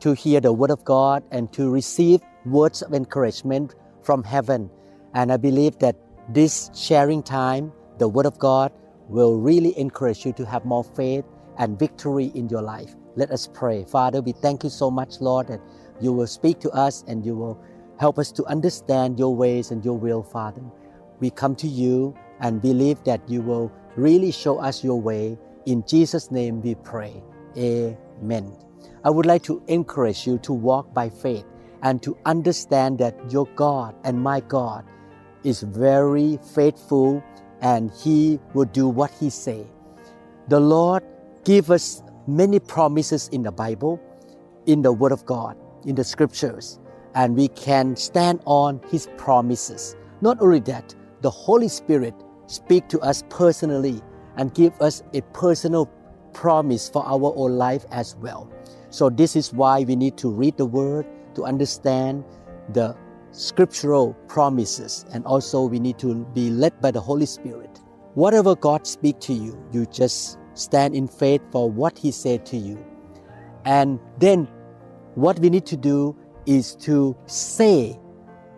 to hear the Word of God and to receive words of encouragement from heaven. And I believe that this sharing time, the Word of God, will really encourage you to have more faith and victory in your life. Let us pray. Father, we thank you so much, Lord, that you will speak to us and you will help us to understand your ways and your will, Father. We come to you and believe that you will really show us your way. In Jesus' name we pray. Amen. I would like to encourage you to walk by faith and to understand that your God and my God is very faithful and he will do what he say. The Lord give us many promises in the Bible, in the word of God, in the scriptures, and we can stand on his promises. Not only that, the Holy Spirit speak to us personally and give us a personal promise for our own life as well. So this is why we need to read the word to understand the scriptural promises and also we need to be led by the Holy Spirit. Whatever God speak to you, you just stand in faith for what he said to you. And then what we need to do is to say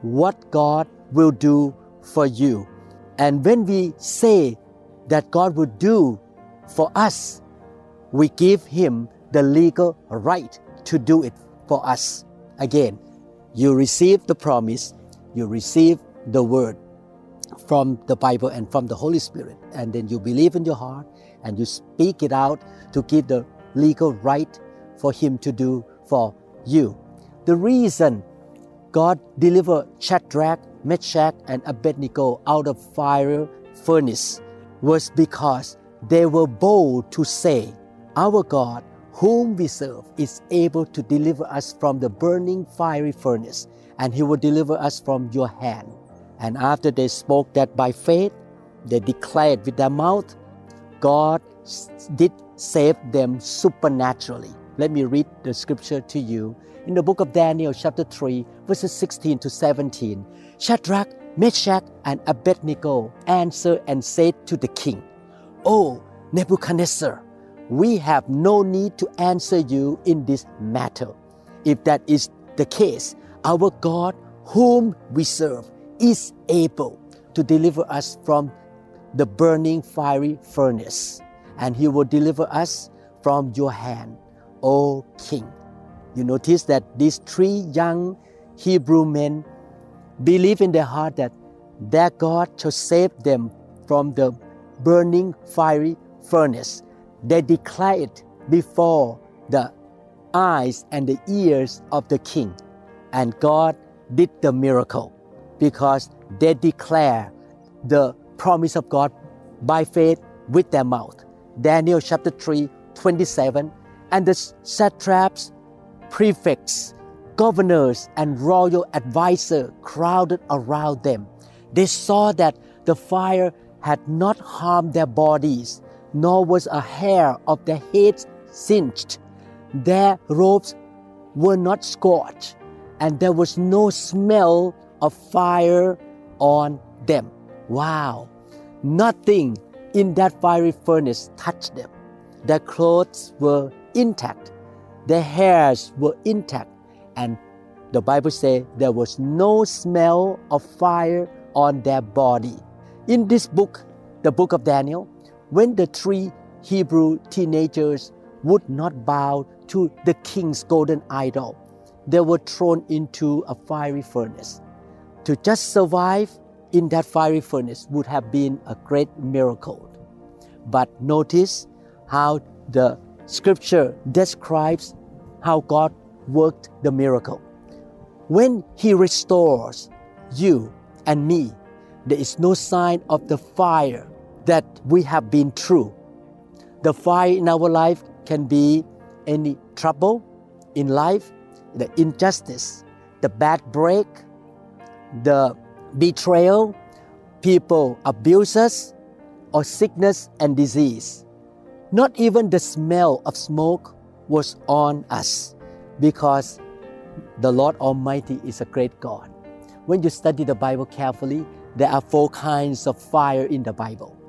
what God will do for you. And when we say that God will do for us, we give him the legal right to do it for us. Again, you receive the promise, you receive the word from the Bible and from the Holy Spirit, and then you believe in your heart and you speak it out to give the legal right for Him to do for you. The reason God delivered Shadrach, Meshach, and Abednego out of fire furnace was because they were bold to say, Our God whom we serve is able to deliver us from the burning fiery furnace, and he will deliver us from your hand. And after they spoke that by faith, they declared with their mouth, God did save them supernaturally. Let me read the scripture to you. In the book of Daniel, chapter 3, verses 16 to 17, Shadrach, Meshach, and Abednego answered and said to the king, O Nebuchadnezzar, we have no need to answer you in this matter. If that is the case, our God, whom we serve, is able to deliver us from the burning fiery furnace, and He will deliver us from your hand, O King. You notice that these three young Hebrew men believe in their heart that their God shall save them from the burning fiery furnace they declare it before the eyes and the ears of the king. And God did the miracle because they declare the promise of God by faith with their mouth. Daniel chapter 3, 27. And the satraps, prefects, governors, and royal advisors crowded around them. They saw that the fire had not harmed their bodies nor was a hair of their heads singed. Their robes were not scorched, and there was no smell of fire on them. Wow! Nothing in that fiery furnace touched them. Their clothes were intact, their hairs were intact, and the Bible says there was no smell of fire on their body. In this book, the book of Daniel, when the three Hebrew teenagers would not bow to the king's golden idol, they were thrown into a fiery furnace. To just survive in that fiery furnace would have been a great miracle. But notice how the scripture describes how God worked the miracle. When He restores you and me, there is no sign of the fire that we have been through. The fire in our life can be any trouble, in life, the injustice, the bad break, the betrayal, people abuse us, or sickness and disease. Not even the smell of smoke was on us because the Lord Almighty is a great God. When you study the Bible carefully, there are four kinds of fire in the Bible.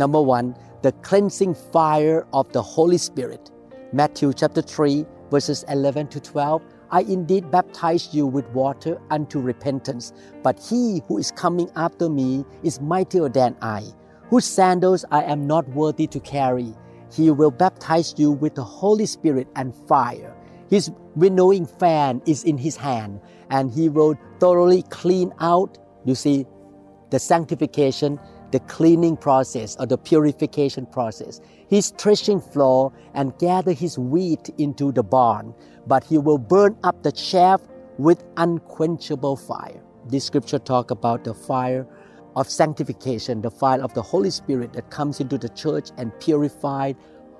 Number one, the cleansing fire of the Holy Spirit. Matthew chapter 3, verses 11 to 12. I indeed baptize you with water unto repentance, but he who is coming after me is mightier than I, whose sandals I am not worthy to carry. He will baptize you with the Holy Spirit and fire. His winnowing fan is in his hand, and he will thoroughly clean out, you see, the sanctification, the cleaning process or the purification process. His threshing floor and gather his wheat into the barn, but he will burn up the chaff with unquenchable fire. This scripture talk about the fire of sanctification, the fire of the Holy Spirit that comes into the church and purified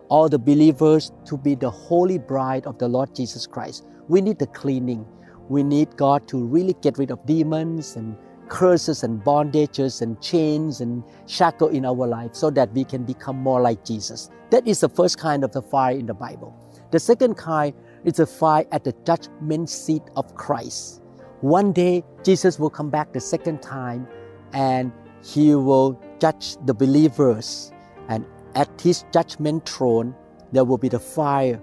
all the believers to be the holy bride of the Lord Jesus Christ. We need the cleaning. We need God to really get rid of demons and curses and bondages and chains and shackle in our life so that we can become more like Jesus. That is the first kind of the fire in the Bible. The second kind is a fire at the judgment seat of Christ. One day, Jesus will come back the second time and he will judge the believers. And at his judgment throne, there will be the fire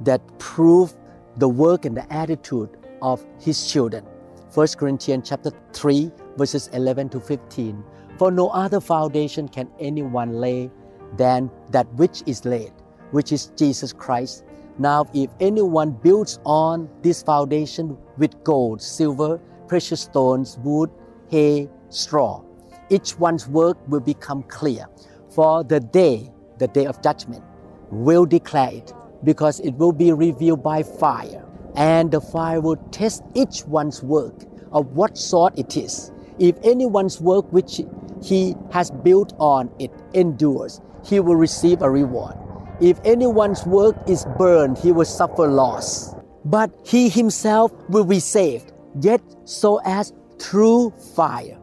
that prove the work and the attitude of his children. 1 Corinthians chapter 3 verses 11 to 15. For no other foundation can anyone lay than that which is laid, which is Jesus Christ. Now if anyone builds on this foundation with gold, silver, precious stones, wood, hay, straw, each one's work will become clear. For the day, the day of judgment, will declare it, because it will be revealed by fire, and the fire will test each one's work of what sort it is. If anyone's work which he has built on it endures, he will receive a reward. If anyone's work is burned, he will suffer loss. But he himself will be saved, yet so as through fire.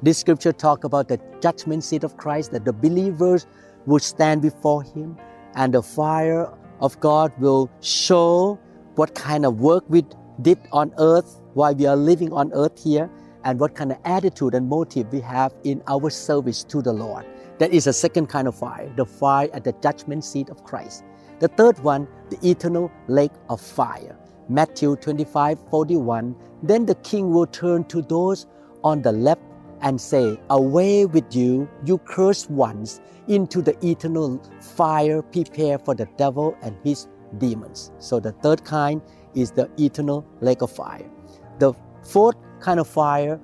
This scripture talk about the judgment seat of Christ, that the believers will stand before him, and the fire of God will show what kind of work we did on earth while we are living on earth here, and what kind of attitude and motive we have in our service to the Lord. That is a second kind of fire, the fire at the judgment seat of Christ. The third one, the eternal lake of fire. Matthew 25 41. Then the king will turn to those on the left and say, Away with you, you cursed ones, into the eternal fire prepared for the devil and his demons. So the third kind is the eternal lake of fire. The fourth kind of fire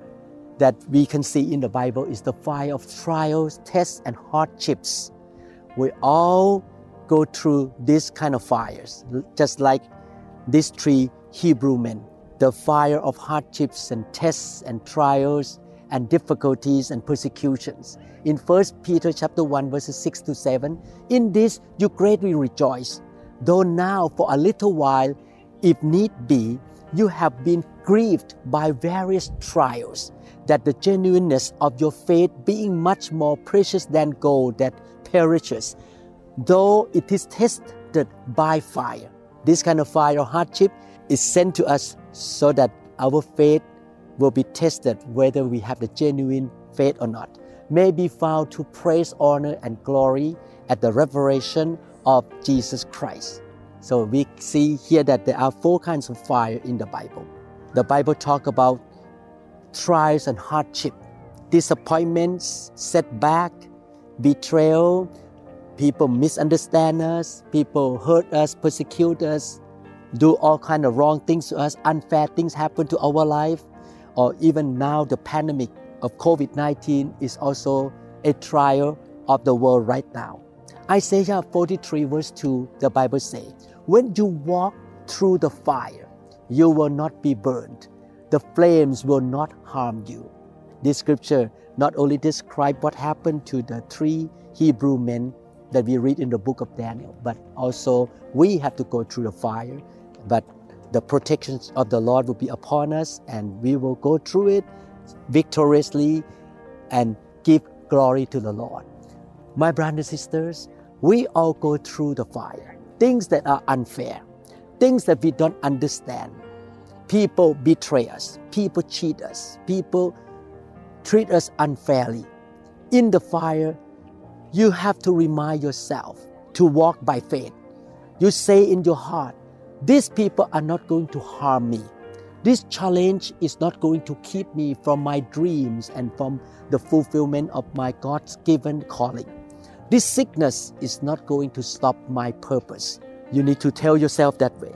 that we can see in the Bible is the fire of trials, tests, and hardships. We all go through this kind of fires, just like these three Hebrew men. The fire of hardships and tests and trials and difficulties and persecutions. In 1 Peter chapter 1 verses 6 to 7, in this you greatly rejoice, though now for a little while, if need be, you have been grieved by various trials, that the genuineness of your faith being much more precious than gold that perishes, though it is tested by fire. This kind of fire or hardship is sent to us so that our faith will be tested whether we have the genuine faith or not, may be found to praise, honor, and glory at the revelation of Jesus Christ. So we see here that there are four kinds of fire in the Bible. The Bible talk about trials and hardship, disappointments, setback, betrayal, people misunderstand us, people hurt us, persecute us, do all kind of wrong things to us, unfair things happen to our life or even now the pandemic of COVID 19 is also a trial of the world right now. Isaiah 43, verse 2, the Bible says, When you walk through the fire, you will not be burned, the flames will not harm you. This scripture not only describes what happened to the three Hebrew men that we read in the book of Daniel, but also we have to go through the fire but the protection of the Lord will be upon us and we will go through it victoriously and give glory to the Lord. My brothers and sisters, we all go through the fire. Things that are unfair, things that we don't understand. People betray us, people cheat us, people treat us unfairly. In the fire, you have to remind yourself to walk by faith. You say in your heart, These people are not going to harm me. This challenge is not going to keep me from my dreams and from the fulfillment of my God's given calling. This sickness is not going to stop my purpose. You need to tell yourself that way.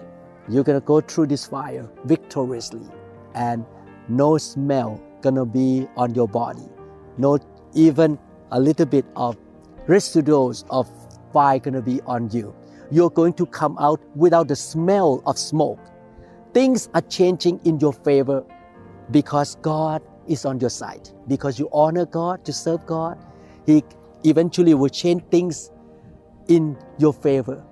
You're going to go through this fire victoriously and no smell to be on your body. No even a little bit of residues of fire to be on you. You're going to come out without the smell of smoke. Things are changing in your favor because God is on your side. Because you honor God, to serve God, He eventually will change things in your favor.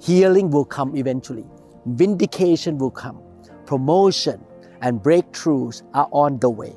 Healing will come eventually. Vindication will come. Promotion and breakthroughs are on the way.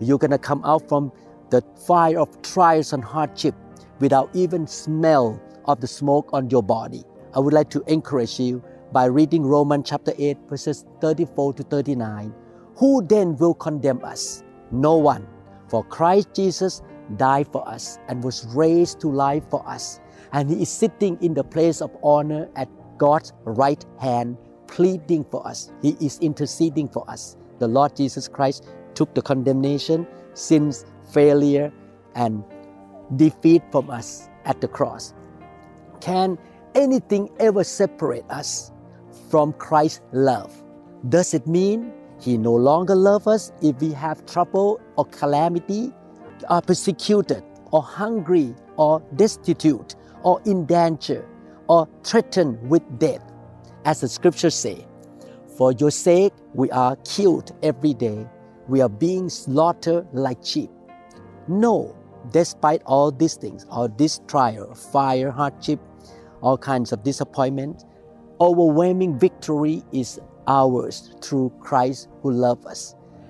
You're going to come out from the fire of trials and hardship without even smell of the smoke on your body. I would like to encourage you by reading Romans chapter 8 verses 34 to 39. Who then will condemn us? No one. For Christ Jesus died for us and was raised to life for us. And he is sitting in the place of honor at God's right hand, pleading for us. He is interceding for us. The Lord Jesus Christ took the condemnation, sins, failure, and defeat from us at the cross. Can anything ever separate us from Christ's love? Does it mean He no longer loves us if we have trouble or calamity, are persecuted, or hungry, or destitute, or in danger, or threatened with death? As the scriptures say, For your sake we are killed every day, we are being slaughtered like sheep. No, despite all these things, all this trial, fire, hardship, all kinds of disappointment, overwhelming victory is ours through Christ who loved us.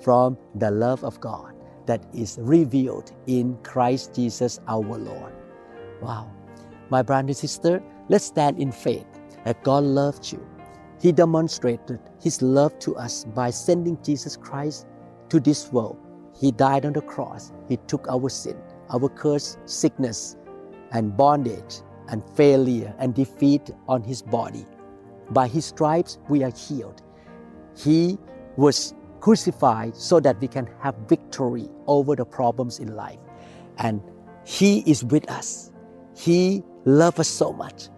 from the love of God that is revealed in Christ Jesus our Lord. Wow. My brother and sister, let's stand in faith that God loved you. He demonstrated His love to us by sending Jesus Christ to this world he died on the cross. He took our sin, our curse, sickness, and bondage, and failure and defeat on His body. By His stripes, we are healed. He was crucified so that we can have victory over the problems in life. And He is with us. He loves us so much.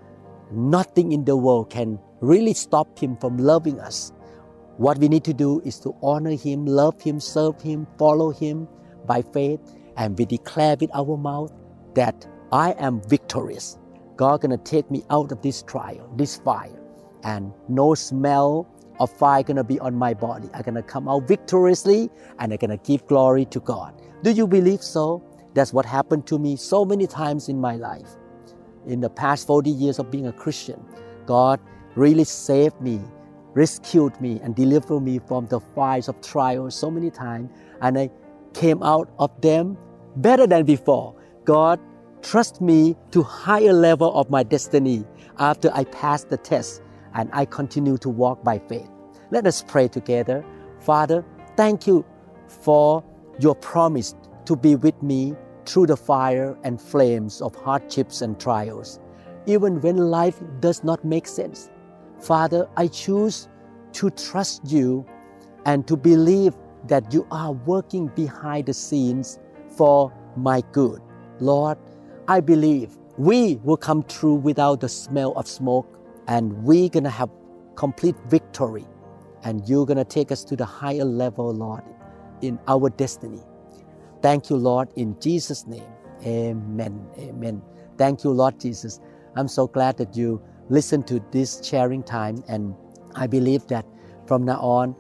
Nothing in the world can really stop Him from loving us what we need to do is to honor Him, love Him, serve Him, follow Him by faith, and we declare with our mouth that I am victorious. God gonna take me out of this trial, this fire, and no smell of fire gonna be on my body. I'm gonna come out victoriously, and I'm gonna give glory to God. Do you believe so? That's what happened to me so many times in my life. In the past 40 years of being a Christian, God really saved me rescued me and delivered me from the fires of trials so many times, and I came out of them better than before. God trust me to higher level of my destiny after I passed the test and I continue to walk by faith. Let us pray together. Father, thank you for your promise to be with me through the fire and flames of hardships and trials, even when life does not make sense. Father, I choose to trust you and to believe that you are working behind the scenes for my good. Lord, I believe we will come through without the smell of smoke and we're going to have complete victory and you're going to take us to the higher level, Lord, in our destiny. Thank you, Lord, in Jesus' name. Amen. Amen. Thank you, Lord Jesus. I'm so glad that you listen to this sharing time, and I believe that from now on,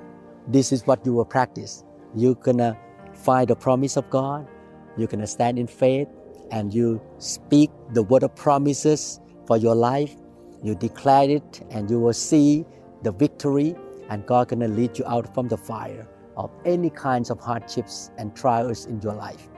this is what you will practice. You're gonna find the promise of God, you're gonna stand in faith, and you speak the word of promises for your life. You declare it, and you will see the victory, and God gonna lead you out from the fire of any kinds of hardships and trials in your life.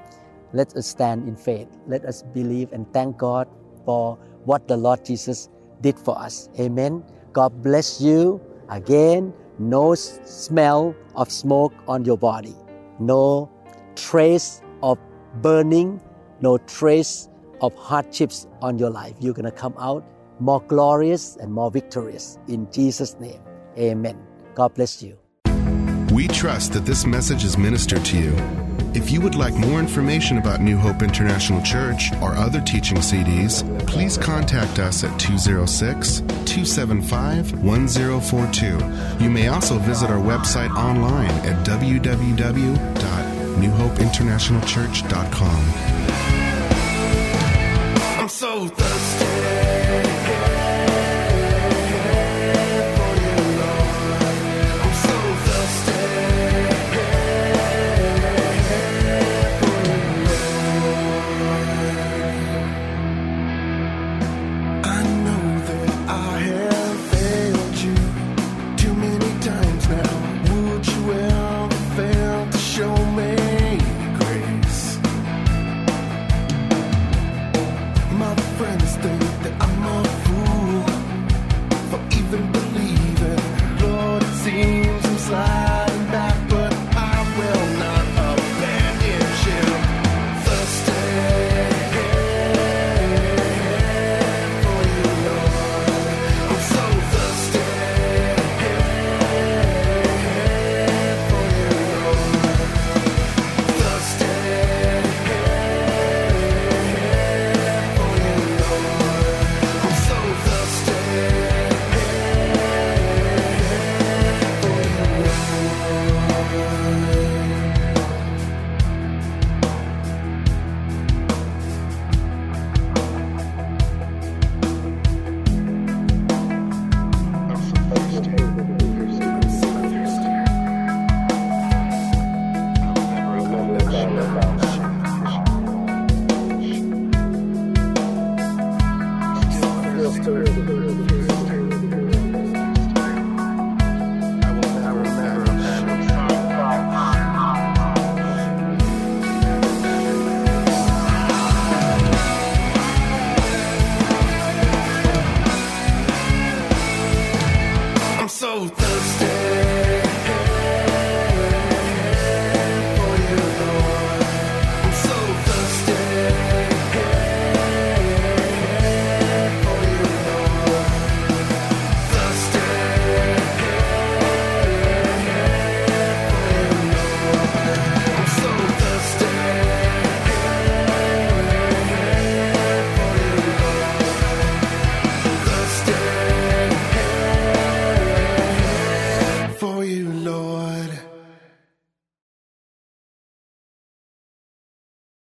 Let us stand in faith. Let us believe and thank God for what the Lord Jesus did for us. Amen. God bless you. Again, no smell of smoke on your body, no trace of burning, no trace of hardships on your life. You're going to come out more glorious and more victorious in Jesus' name. Amen. God bless you. We trust that this message is ministered to you. If you would like more information about New Hope International Church or other teaching CDs, please contact us at 206 275 1042. You may also visit our website online at www.newhopeinternationalchurch.com. I'm so thirsty.